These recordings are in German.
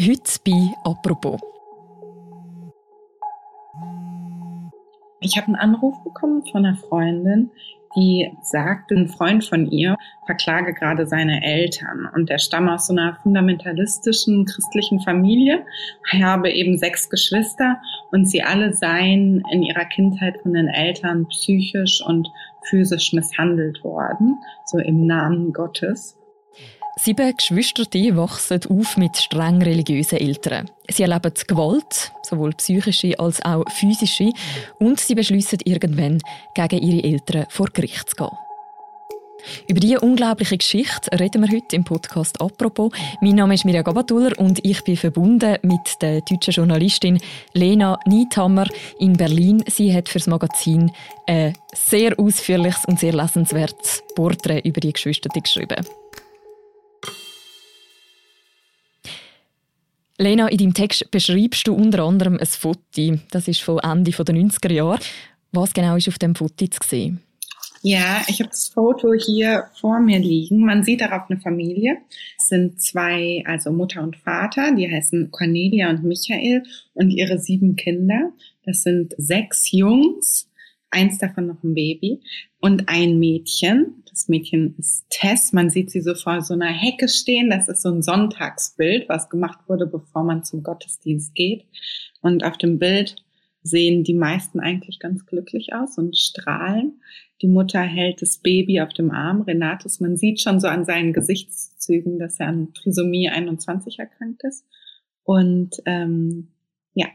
Heute bei «Apropos». Ich habe einen Anruf bekommen von einer Freundin, die sagte, ein Freund von ihr verklage gerade seine Eltern und der stamme aus so einer fundamentalistischen christlichen Familie, habe eben sechs Geschwister und sie alle seien in ihrer Kindheit von den Eltern psychisch und physisch misshandelt worden, so im Namen Gottes. Sieben Geschwister wachsen auf mit streng religiösen Eltern. Sie erleben Gewalt, sowohl psychische als auch physische, und sie beschließen irgendwann, gegen ihre Eltern vor Gericht zu gehen. Über diese unglaubliche Geschichte reden wir heute im Podcast «Apropos». Mein Name ist Mirja Gabatuller und ich bin verbunden mit der deutschen Journalistin Lena Niethammer in Berlin. Sie hat für das Magazin ein sehr ausführliches und sehr lesenswertes Porträt über die Geschwister geschrieben. Lena, in deinem Text beschreibst du unter anderem ein Foto. Das ist von Ende der 90er Jahre. Was genau ist auf dem Foto zu sehen? Ja, ich habe das Foto hier vor mir liegen. Man sieht darauf eine Familie. Es sind zwei, also Mutter und Vater, die heißen Cornelia und Michael und ihre sieben Kinder. Das sind sechs Jungs, eins davon noch ein Baby und ein Mädchen. Das Mädchen ist Tess. Man sieht sie so vor so einer Hecke stehen. Das ist so ein Sonntagsbild, was gemacht wurde, bevor man zum Gottesdienst geht. Und auf dem Bild sehen die meisten eigentlich ganz glücklich aus und strahlen. Die Mutter hält das Baby auf dem Arm, Renatus. Man sieht schon so an seinen Gesichtszügen, dass er an Trisomie 21 erkrankt ist. Und ähm, ja.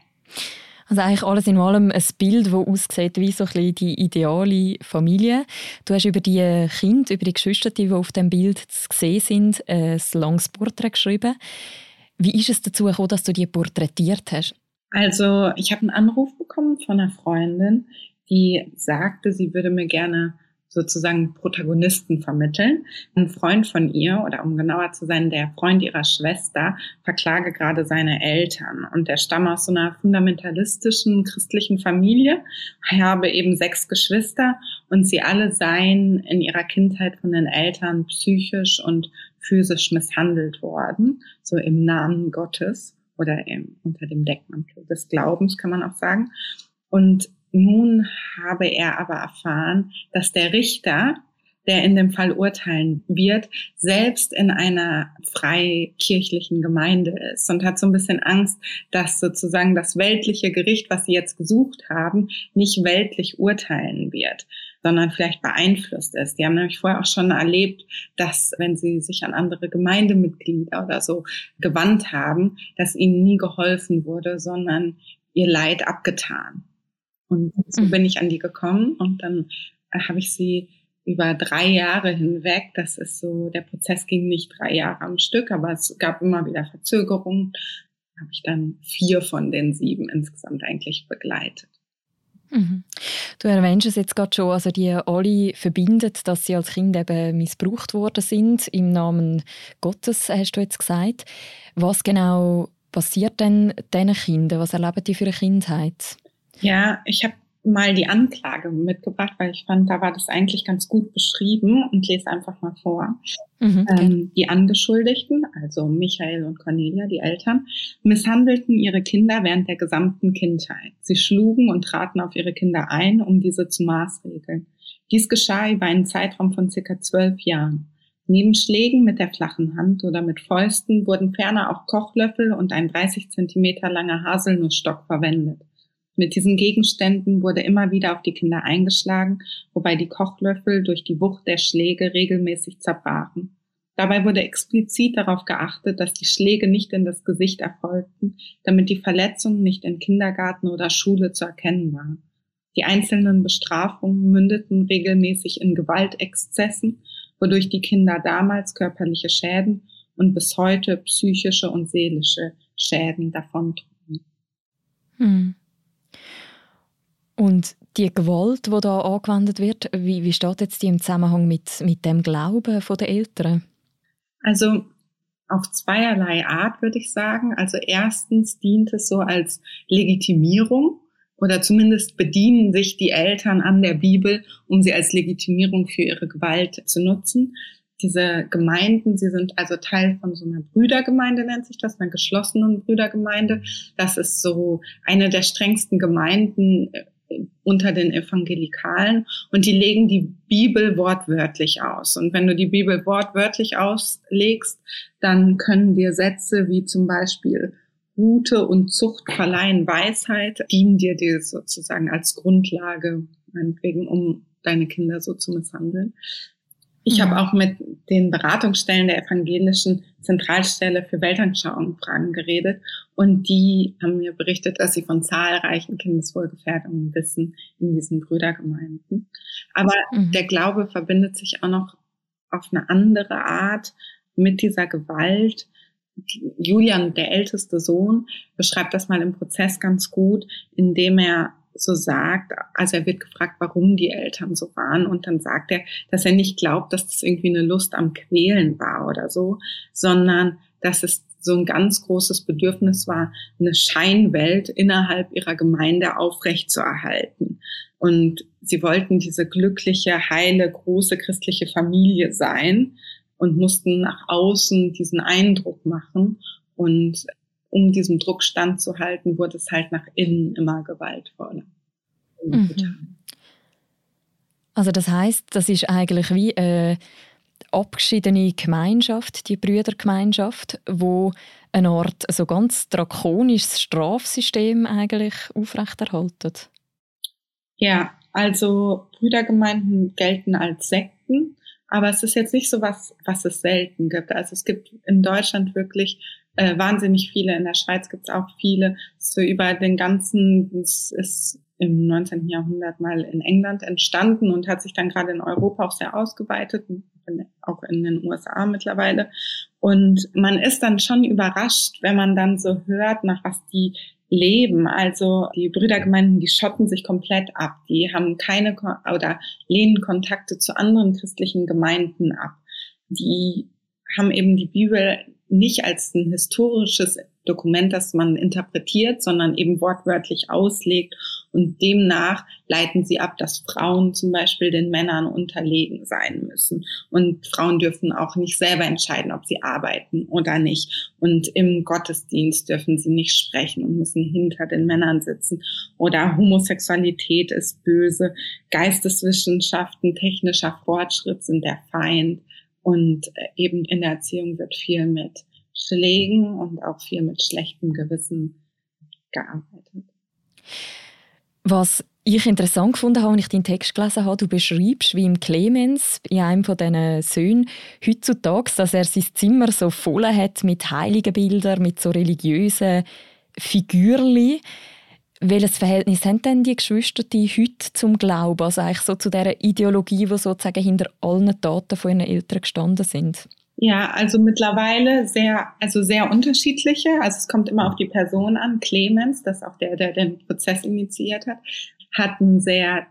Also eigentlich alles in allem ein Bild, das aussieht wie so ein bisschen die ideale Familie. Du hast über die Kinder, über die Geschwister, die auf dem Bild zu sehen sind, ein langes Porträt geschrieben. Wie ist es dazu gekommen, dass du die porträtiert hast? Also ich habe einen Anruf bekommen von einer Freundin, die sagte, sie würde mir gerne sozusagen Protagonisten vermitteln. Ein Freund von ihr, oder um genauer zu sein, der Freund ihrer Schwester, verklage gerade seine Eltern. Und der stamme aus so einer fundamentalistischen christlichen Familie, habe eben sechs Geschwister und sie alle seien in ihrer Kindheit von den Eltern psychisch und physisch misshandelt worden, so im Namen Gottes oder im, unter dem Deckmantel des Glaubens, kann man auch sagen. Und nun habe er aber erfahren, dass der Richter, der in dem Fall urteilen wird, selbst in einer freikirchlichen Gemeinde ist und hat so ein bisschen Angst, dass sozusagen das weltliche Gericht, was sie jetzt gesucht haben, nicht weltlich urteilen wird, sondern vielleicht beeinflusst ist. Die haben nämlich vorher auch schon erlebt, dass wenn sie sich an andere Gemeindemitglieder oder so gewandt haben, dass ihnen nie geholfen wurde, sondern ihr Leid abgetan. Und so mhm. bin ich an die gekommen und dann äh, habe ich sie über drei Jahre hinweg, das ist so, der Prozess ging nicht drei Jahre am Stück, aber es gab immer wieder Verzögerungen, habe ich dann vier von den sieben insgesamt eigentlich begleitet. Mhm. Du erwähnst es jetzt gerade schon, also die alle verbindet, dass sie als Kind eben missbraucht worden sind, im Namen Gottes, hast du jetzt gesagt. Was genau passiert denn diesen Kindern? Was erleben die für eine Kindheit? Ja, ich habe mal die Anklage mitgebracht, weil ich fand, da war das eigentlich ganz gut beschrieben und lese einfach mal vor. Mhm, ähm, die Angeschuldigten, also Michael und Cornelia, die Eltern, misshandelten ihre Kinder während der gesamten Kindheit. Sie schlugen und traten auf ihre Kinder ein, um diese zu maßregeln. Dies geschah über einen Zeitraum von circa zwölf Jahren. Neben Schlägen mit der flachen Hand oder mit Fäusten wurden ferner auch Kochlöffel und ein 30 Zentimeter langer Haselnussstock verwendet. Mit diesen Gegenständen wurde immer wieder auf die Kinder eingeschlagen, wobei die Kochlöffel durch die Wucht der Schläge regelmäßig zerbrachen. Dabei wurde explizit darauf geachtet, dass die Schläge nicht in das Gesicht erfolgten, damit die Verletzungen nicht in Kindergarten oder Schule zu erkennen waren. Die einzelnen Bestrafungen mündeten regelmäßig in Gewaltexzessen, wodurch die Kinder damals körperliche Schäden und bis heute psychische und seelische Schäden davontrugen. Hm. Und die Gewalt, die da angewendet wird, wie, wie steht jetzt die im Zusammenhang mit, mit dem Glauben der Eltern? Also auf zweierlei Art würde ich sagen. Also erstens dient es so als Legitimierung oder zumindest bedienen sich die Eltern an der Bibel, um sie als Legitimierung für ihre Gewalt zu nutzen. Diese Gemeinden, sie sind also Teil von so einer Brüdergemeinde, nennt sich das, einer geschlossenen Brüdergemeinde. Das ist so eine der strengsten Gemeinden äh, unter den Evangelikalen und die legen die Bibel wortwörtlich aus. Und wenn du die Bibel wortwörtlich auslegst, dann können dir Sätze wie zum Beispiel Gute und Zucht verleihen Weisheit, dienen dir dir sozusagen als Grundlage, meinetwegen, um deine Kinder so zu misshandeln. Ich mhm. habe auch mit den Beratungsstellen der evangelischen Zentralstelle für Weltanschauungsfragen geredet und die haben mir berichtet, dass sie von zahlreichen Kindeswohlgefährdungen wissen in diesen Brüdergemeinden. Aber mhm. der Glaube verbindet sich auch noch auf eine andere Art mit dieser Gewalt. Julian, der älteste Sohn, beschreibt das mal im Prozess ganz gut, indem er so sagt, also er wird gefragt, warum die Eltern so waren und dann sagt er, dass er nicht glaubt, dass das irgendwie eine Lust am Quälen war oder so, sondern dass es so ein ganz großes Bedürfnis war, eine Scheinwelt innerhalb ihrer Gemeinde aufrechtzuerhalten. Und sie wollten diese glückliche, heile, große christliche Familie sein und mussten nach außen diesen Eindruck machen. Und um diesem Druck standzuhalten, wurde es halt nach innen immer gewaltvoller. Mhm. Also das heißt, das ist eigentlich wie eine abgeschiedene Gemeinschaft, die Brüdergemeinschaft, wo eine Art so ganz drakonisches Strafsystem eigentlich aufrechterhaltet. Ja, also Brüdergemeinden gelten als Sekten, aber es ist jetzt nicht so was, was es selten gibt. Also es gibt in Deutschland wirklich äh, wahnsinnig viele. In der Schweiz gibt es auch viele. So über den ganzen, es ist im 19. Jahrhundert mal in England entstanden und hat sich dann gerade in Europa auch sehr ausgeweitet, auch in den USA mittlerweile. Und man ist dann schon überrascht, wenn man dann so hört, nach was die leben. Also die Brüdergemeinden, die schotten sich komplett ab. Die haben keine oder lehnen Kontakte zu anderen christlichen Gemeinden ab. Die haben eben die Bibel nicht als ein historisches Dokument, das man interpretiert, sondern eben wortwörtlich auslegt. Und demnach leiten sie ab, dass Frauen zum Beispiel den Männern unterlegen sein müssen. Und Frauen dürfen auch nicht selber entscheiden, ob sie arbeiten oder nicht. Und im Gottesdienst dürfen sie nicht sprechen und müssen hinter den Männern sitzen. Oder Homosexualität ist böse. Geisteswissenschaften, technischer Fortschritt sind der Feind. Und äh, eben in der Erziehung wird viel mit Schlägen und auch viel mit schlechtem Gewissen gearbeitet. Was ich interessant gefunden habe, als ich deinen Text gelesen habe, du beschreibst, wie im Clemens, in einem von diesen Söhnen, heutzutage, dass er sein Zimmer so voll hat mit heiligen Bildern, mit so religiösen Figürchen. Welches Verhältnis haben denn die Geschwister die heute zum Glauben, also eigentlich so zu dieser Ideologie, die sozusagen hinter allen Taten von ihren Eltern gestanden sind? Ja, also mittlerweile sehr, also sehr unterschiedliche. Also es kommt immer auf die Person an. Clemens, das ist auch der, der den Prozess initiiert hat, hat ein sehr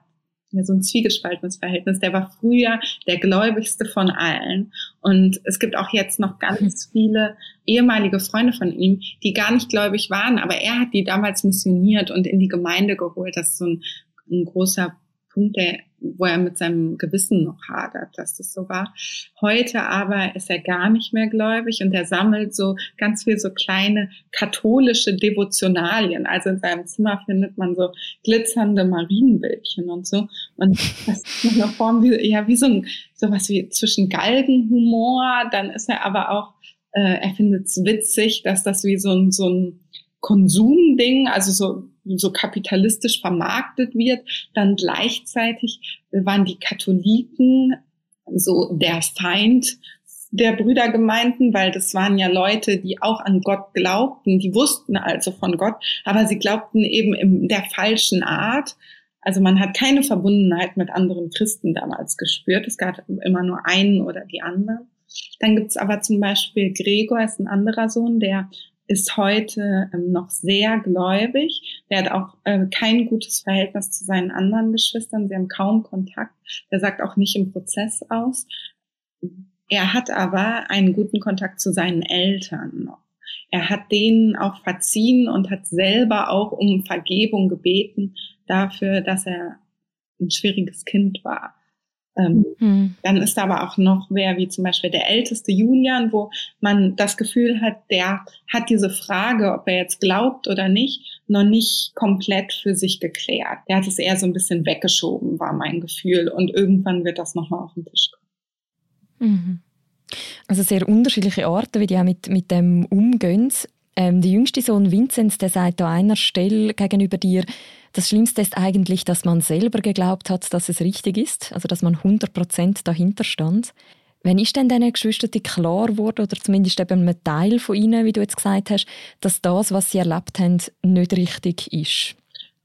ja, so ein zwiegespaltenes Verhältnis. Der war früher der gläubigste von allen. Und es gibt auch jetzt noch ganz viele ehemalige Freunde von ihm, die gar nicht gläubig waren, aber er hat die damals missioniert und in die Gemeinde geholt. Das ist so ein, ein großer Punkt, der, wo er mit seinem Gewissen noch hadert, dass das so war. Heute aber ist er gar nicht mehr gläubig und er sammelt so ganz viel so kleine katholische Devotionalien. Also in seinem Zimmer findet man so glitzernde Marienbildchen und so. Und das ist eine Form wie, ja, wie so ein, sowas wie zwischen Galgenhumor. Dann ist er aber auch, äh, er findet es witzig, dass das wie so ein, so ein Konsumding, also so so kapitalistisch vermarktet wird, dann gleichzeitig waren die Katholiken so der Feind der Brüdergemeinden, weil das waren ja Leute, die auch an Gott glaubten, die wussten also von Gott, aber sie glaubten eben in der falschen Art. Also man hat keine Verbundenheit mit anderen Christen damals gespürt. Es gab immer nur einen oder die anderen. Dann gibt's aber zum Beispiel Gregor, ist ein anderer Sohn, der ist heute ähm, noch sehr gläubig. Der hat auch äh, kein gutes Verhältnis zu seinen anderen Geschwistern. Sie haben kaum Kontakt. Der sagt auch nicht im Prozess aus. Er hat aber einen guten Kontakt zu seinen Eltern noch. Er hat denen auch verziehen und hat selber auch um Vergebung gebeten dafür, dass er ein schwieriges Kind war. Ähm, mhm. Dann ist da aber auch noch wer, wie zum Beispiel der älteste Julian, wo man das Gefühl hat, der hat diese Frage, ob er jetzt glaubt oder nicht, noch nicht komplett für sich geklärt. Der hat es eher so ein bisschen weggeschoben, war mein Gefühl. Und irgendwann wird das nochmal auf den Tisch kommen. Mhm. Also sehr unterschiedliche Arten, wie die auch mit, mit dem umgehen. Ähm, der jüngste Sohn Vinzenz, der sagt an einer Stelle gegenüber dir, das Schlimmste ist eigentlich, dass man selber geglaubt hat, dass es richtig ist, also dass man 100% dahinter stand. Wann ist denn diesen Geschwistern klar geworden, oder zumindest eben einem Teil von ihnen, wie du jetzt gesagt hast, dass das, was sie erlebt haben, nicht richtig ist?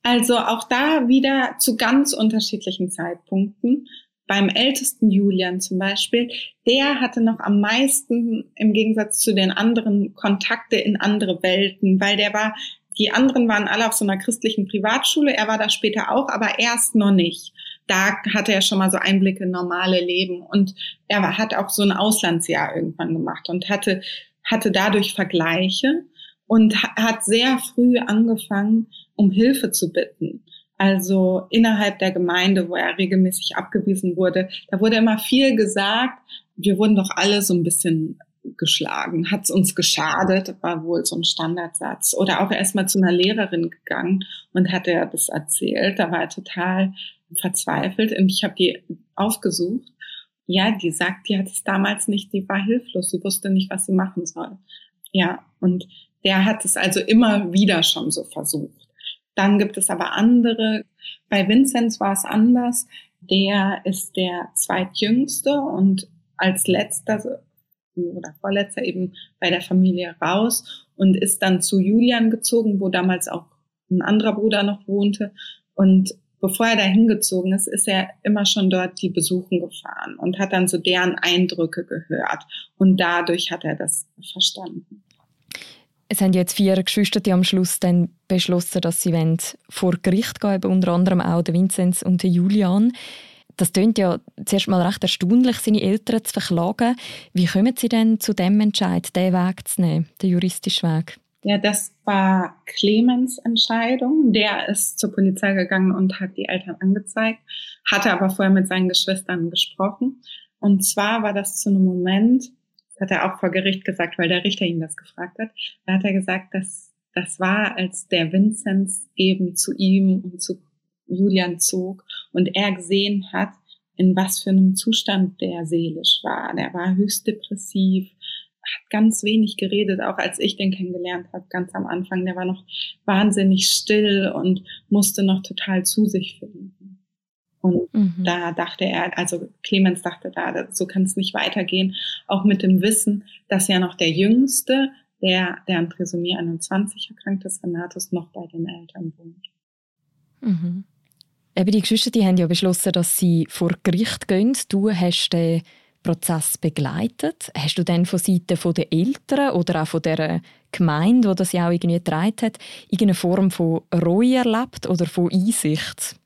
Also auch da wieder zu ganz unterschiedlichen Zeitpunkten. Beim ältesten Julian zum Beispiel, der hatte noch am meisten im Gegensatz zu den anderen Kontakte in andere Welten, weil der war die anderen waren alle auf so einer christlichen Privatschule. Er war da später auch, aber erst noch nicht. Da hatte er schon mal so Einblicke in normale Leben. Und er hat auch so ein Auslandsjahr irgendwann gemacht und hatte, hatte dadurch Vergleiche und hat sehr früh angefangen, um Hilfe zu bitten. Also innerhalb der Gemeinde, wo er regelmäßig abgewiesen wurde, da wurde immer viel gesagt. Wir wurden doch alle so ein bisschen geschlagen? Hat es uns geschadet? War wohl so ein Standardsatz. Oder auch erstmal zu einer Lehrerin gegangen und hat er das erzählt. Da war er total verzweifelt und ich habe die aufgesucht. Ja, die sagt, die hat es damals nicht, die war hilflos, sie wusste nicht, was sie machen soll. Ja, und der hat es also immer wieder schon so versucht. Dann gibt es aber andere. Bei Vinzenz war es anders. Der ist der zweitjüngste und als letzter oder vorletzter eben bei der Familie raus und ist dann zu Julian gezogen, wo damals auch ein anderer Bruder noch wohnte. Und bevor er da hingezogen ist, ist er immer schon dort die besuchen gefahren und hat dann so deren Eindrücke gehört. Und dadurch hat er das verstanden. Es haben jetzt vier Geschwister, die am Schluss dann beschlossen, dass sie vor Gericht gehen, unter anderem auch der Vinzenz und der Julian. Das klingt ja zuerst mal recht erstaunlich, seine Eltern zu verklagen. Wie kommen Sie denn zu dem Entscheid, den Weg zu nehmen, den juristischen Weg? Ja, das war Clemens Entscheidung. Der ist zur Polizei gegangen und hat die Eltern angezeigt, hatte aber vorher mit seinen Geschwistern gesprochen. Und zwar war das zu einem Moment, hat er auch vor Gericht gesagt, weil der Richter ihn das gefragt hat, da hat er gesagt, dass das war, als der Vinzenz eben zu ihm und zu Julian zog und er gesehen hat, in was für einem Zustand der seelisch war. Der war höchst depressiv, hat ganz wenig geredet, auch als ich den kennengelernt habe, ganz am Anfang. Der war noch wahnsinnig still und musste noch total zu sich finden. Und mhm. da dachte er, also Clemens dachte da, so kann es nicht weitergehen, auch mit dem Wissen, dass ja noch der Jüngste, der, der an Trisomie 21 erkrankt ist, Renatus, noch bei den Eltern wohnt. Mhm. Eben die Geschwister die haben ja beschlossen, dass sie vor Gericht gehen. Du hast den Prozess begleitet. Hast du dann von Seiten der Eltern oder auch von der Gemeinde, die das ja auch irgendwie getragen hat, irgendeine Form von Reue erlebt oder von Einsicht?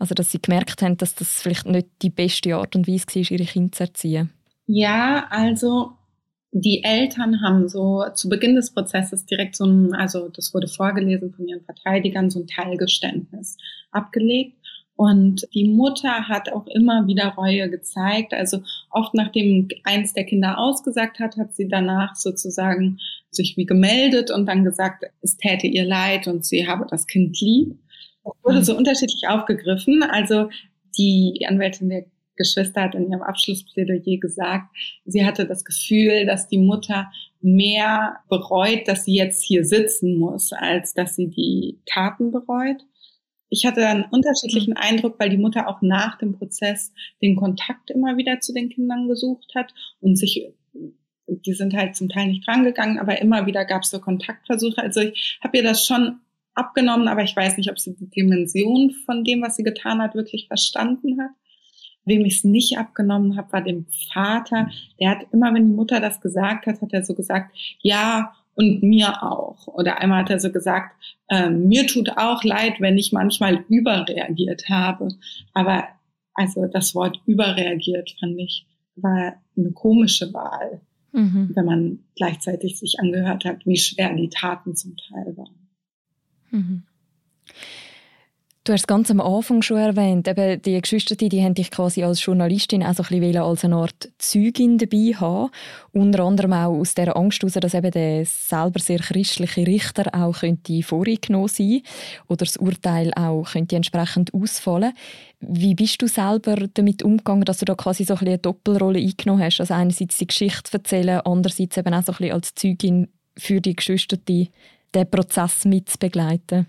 Also, dass sie gemerkt haben, dass das vielleicht nicht die beste Art und Weise war, ihre Kinder zu erziehen? Ja, also die Eltern haben so zu Beginn des Prozesses direkt so ein, also das wurde vorgelesen von ihren Verteidigern, so ein Teilgeständnis abgelegt. Und die Mutter hat auch immer wieder Reue gezeigt. Also oft nachdem eins der Kinder ausgesagt hat, hat sie danach sozusagen sich wie gemeldet und dann gesagt, es täte ihr leid und sie habe das Kind lieb. Das wurde so unterschiedlich aufgegriffen. Also die Anwältin der Geschwister hat in ihrem Abschlussplädoyer gesagt, sie hatte das Gefühl, dass die Mutter mehr bereut, dass sie jetzt hier sitzen muss, als dass sie die Taten bereut. Ich hatte einen unterschiedlichen mhm. Eindruck, weil die Mutter auch nach dem Prozess den Kontakt immer wieder zu den Kindern gesucht hat und sich, die sind halt zum Teil nicht drangegangen, aber immer wieder gab es so Kontaktversuche. Also ich habe ihr das schon abgenommen, aber ich weiß nicht, ob sie die Dimension von dem, was sie getan hat, wirklich verstanden hat. Wem ich es nicht abgenommen habe, war dem Vater. Der hat immer, wenn die Mutter das gesagt hat, hat er so gesagt, ja, und mir auch. Oder einmal hat er so gesagt, äh, mir tut auch leid, wenn ich manchmal überreagiert habe. Aber also das Wort überreagiert fand ich war eine komische Wahl, mhm. wenn man gleichzeitig sich angehört hat, wie schwer die Taten zum Teil waren. Mhm. Du hast es ganz am Anfang schon erwähnt, eben die Geschwister, die haben dich quasi als Journalistin auch so ein bisschen als eine Art Zeugin dabei haben. Unter anderem auch aus der Angst heraus, dass eben der selber sehr christliche Richter auch könnte vorgenommen sein oder das Urteil auch könnte entsprechend ausfallen. Wie bist du selber damit umgegangen, dass du da quasi so ein bisschen eine Doppelrolle eingenommen hast? Also einerseits die Geschichte erzählen, andererseits eben auch so ein bisschen als Zeugin für die Geschwister, den Prozess mitzubegleiten.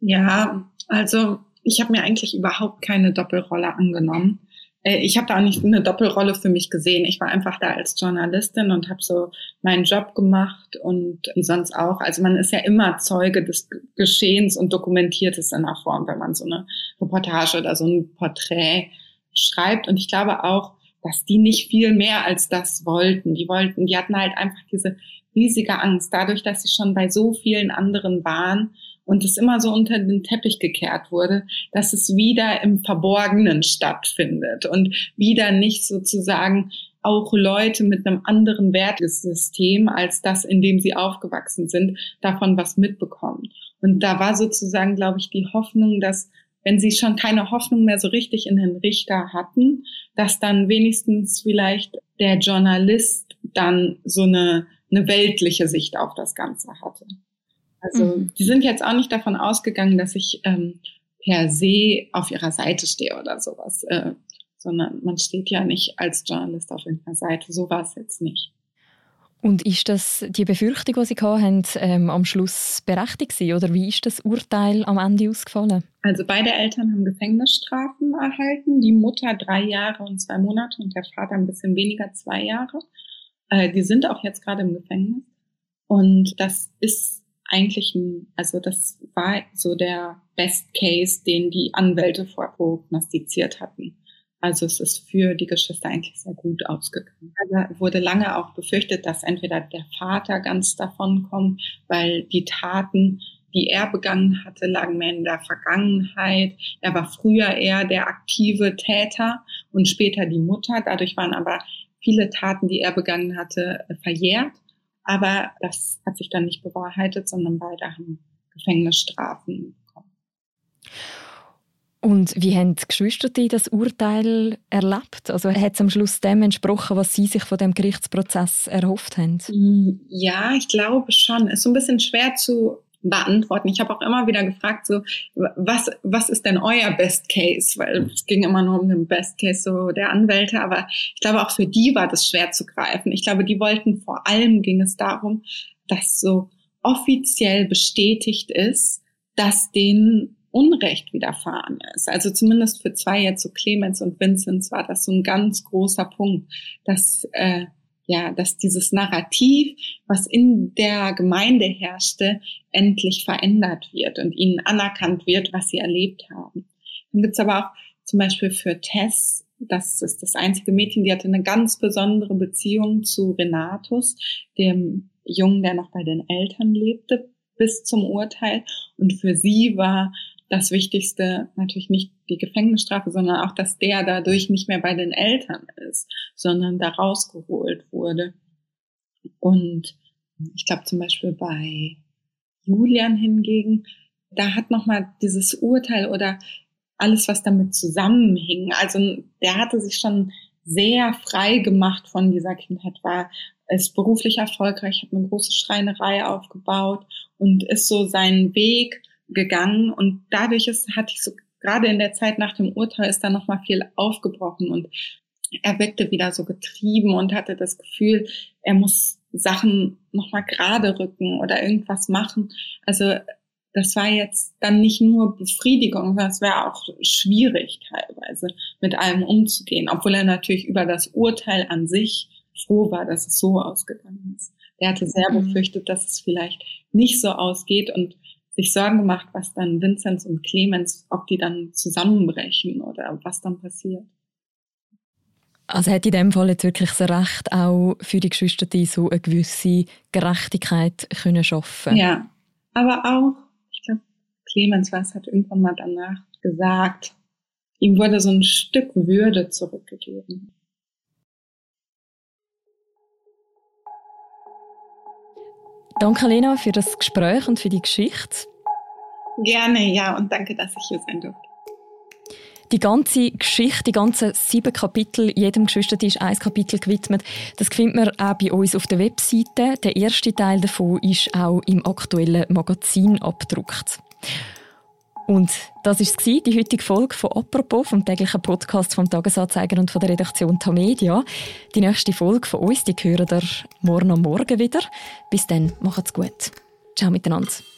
Ja, also ich habe mir eigentlich überhaupt keine Doppelrolle angenommen. Äh, ich habe da auch nicht eine Doppelrolle für mich gesehen. Ich war einfach da als Journalistin und habe so meinen Job gemacht und wie sonst auch. Also man ist ja immer Zeuge des Geschehens und dokumentiert es in einer Form, wenn man so eine Reportage oder so ein Porträt schreibt. Und ich glaube auch, dass die nicht viel mehr als das wollten. Die wollten, die hatten halt einfach diese riesige Angst, dadurch, dass sie schon bei so vielen anderen waren und es immer so unter den Teppich gekehrt wurde, dass es wieder im Verborgenen stattfindet und wieder nicht sozusagen auch Leute mit einem anderen Wertesystem als das, in dem sie aufgewachsen sind, davon was mitbekommen. Und da war sozusagen, glaube ich, die Hoffnung, dass wenn sie schon keine Hoffnung mehr so richtig in den Richter hatten, dass dann wenigstens vielleicht der Journalist dann so eine, eine weltliche Sicht auf das Ganze hatte. Also mhm. die sind jetzt auch nicht davon ausgegangen, dass ich ähm, per se auf ihrer Seite stehe oder sowas, äh, sondern man steht ja nicht als Journalist auf irgendeiner Seite. So war es jetzt nicht. Und ist das die Befürchtung, die Sie hatten, ähm, am Schluss berechtigt gewesen, oder wie ist das Urteil am Ende ausgefallen? Also beide Eltern haben Gefängnisstrafen erhalten, die Mutter drei Jahre und zwei Monate und der Vater ein bisschen weniger, zwei Jahre. Äh, die sind auch jetzt gerade im Gefängnis. Und das ist eigentlich ein, also das war so der Best Case, den die Anwälte vorprognostiziert hatten. Also es ist für die Geschwister eigentlich sehr gut ausgegangen. Also wurde lange auch befürchtet, dass entweder der Vater ganz davon kommt, weil die Taten, die er begangen hatte, lagen mehr in der Vergangenheit. Er war früher eher der aktive Täter und später die Mutter. Dadurch waren aber viele Taten, die er begangen hatte, verjährt. Aber das hat sich dann nicht bewahrheitet, sondern beide haben Gefängnisstrafen bekommen. Und wie haben die Geschwister das Urteil erlebt? Also hat es am Schluss dem entsprochen, was sie sich von dem Gerichtsprozess erhofft haben? Ja, ich glaube schon. Es ist so ein bisschen schwer zu beantworten. Ich habe auch immer wieder gefragt, so, was, was ist denn euer Best Case? Weil es ging immer nur um den Best Case so der Anwälte, aber ich glaube auch für die war das schwer zu greifen. Ich glaube, die wollten vor allem ging es darum, dass so offiziell bestätigt ist, dass denen Unrecht widerfahren ist. Also zumindest für zwei jetzt so Clemens und Vinzenz war das so ein ganz großer Punkt, dass äh, ja, dass dieses Narrativ, was in der Gemeinde herrschte, endlich verändert wird und ihnen anerkannt wird, was sie erlebt haben. Dann gibt's aber auch zum Beispiel für Tess, das ist das einzige Mädchen, die hatte eine ganz besondere Beziehung zu Renatus, dem Jungen, der noch bei den Eltern lebte, bis zum Urteil. Und für sie war das Wichtigste natürlich nicht die Gefängnisstrafe, sondern auch, dass der dadurch nicht mehr bei den Eltern ist, sondern da rausgeholt wurde. Und ich glaube zum Beispiel bei Julian hingegen, da hat nochmal dieses Urteil oder alles, was damit zusammenhing. Also der hatte sich schon sehr frei gemacht von dieser Kindheit, war ist beruflich erfolgreich, hat eine große Schreinerei aufgebaut und ist so seinen Weg gegangen und dadurch ist, hatte ich so gerade in der Zeit nach dem Urteil ist da noch mal viel aufgebrochen und er wirkte wieder so getrieben und hatte das Gefühl, er muss Sachen noch mal gerade rücken oder irgendwas machen. Also das war jetzt dann nicht nur Befriedigung, sondern es wäre auch schwierig teilweise mit allem umzugehen, obwohl er natürlich über das Urteil an sich froh war, dass es so ausgegangen ist. Er hatte sehr mhm. befürchtet, dass es vielleicht nicht so ausgeht und sich Sorgen gemacht, was dann Vinzenz und Clemens, ob die dann zusammenbrechen oder was dann passiert. Also hat in dem Fall jetzt wirklich das Recht auch für die Geschwister, die so eine gewisse Gerechtigkeit können schaffen. Ja, aber auch, ich glaube, Clemens was hat irgendwann mal danach gesagt, ihm wurde so ein Stück Würde zurückgegeben. Danke, Lena, für das Gespräch und für die Geschichte. Gerne, ja, und danke, dass ich hier sein durfte. Die ganze Geschichte, die ganzen sieben Kapitel, jedem Geschwister ist ein Kapitel gewidmet. Das findet man auch bei uns auf der Webseite. Der erste Teil davon ist auch im aktuellen Magazin abgedruckt. Und das war die heutige Folge von «Apropos», vom täglichen Podcast vom «Tagesanzeiger» und von der Redaktion Tamedia. Die nächste Folge von uns, die hören ihr morgen am Morgen wieder. Bis dann, macht's gut. Ciao miteinander.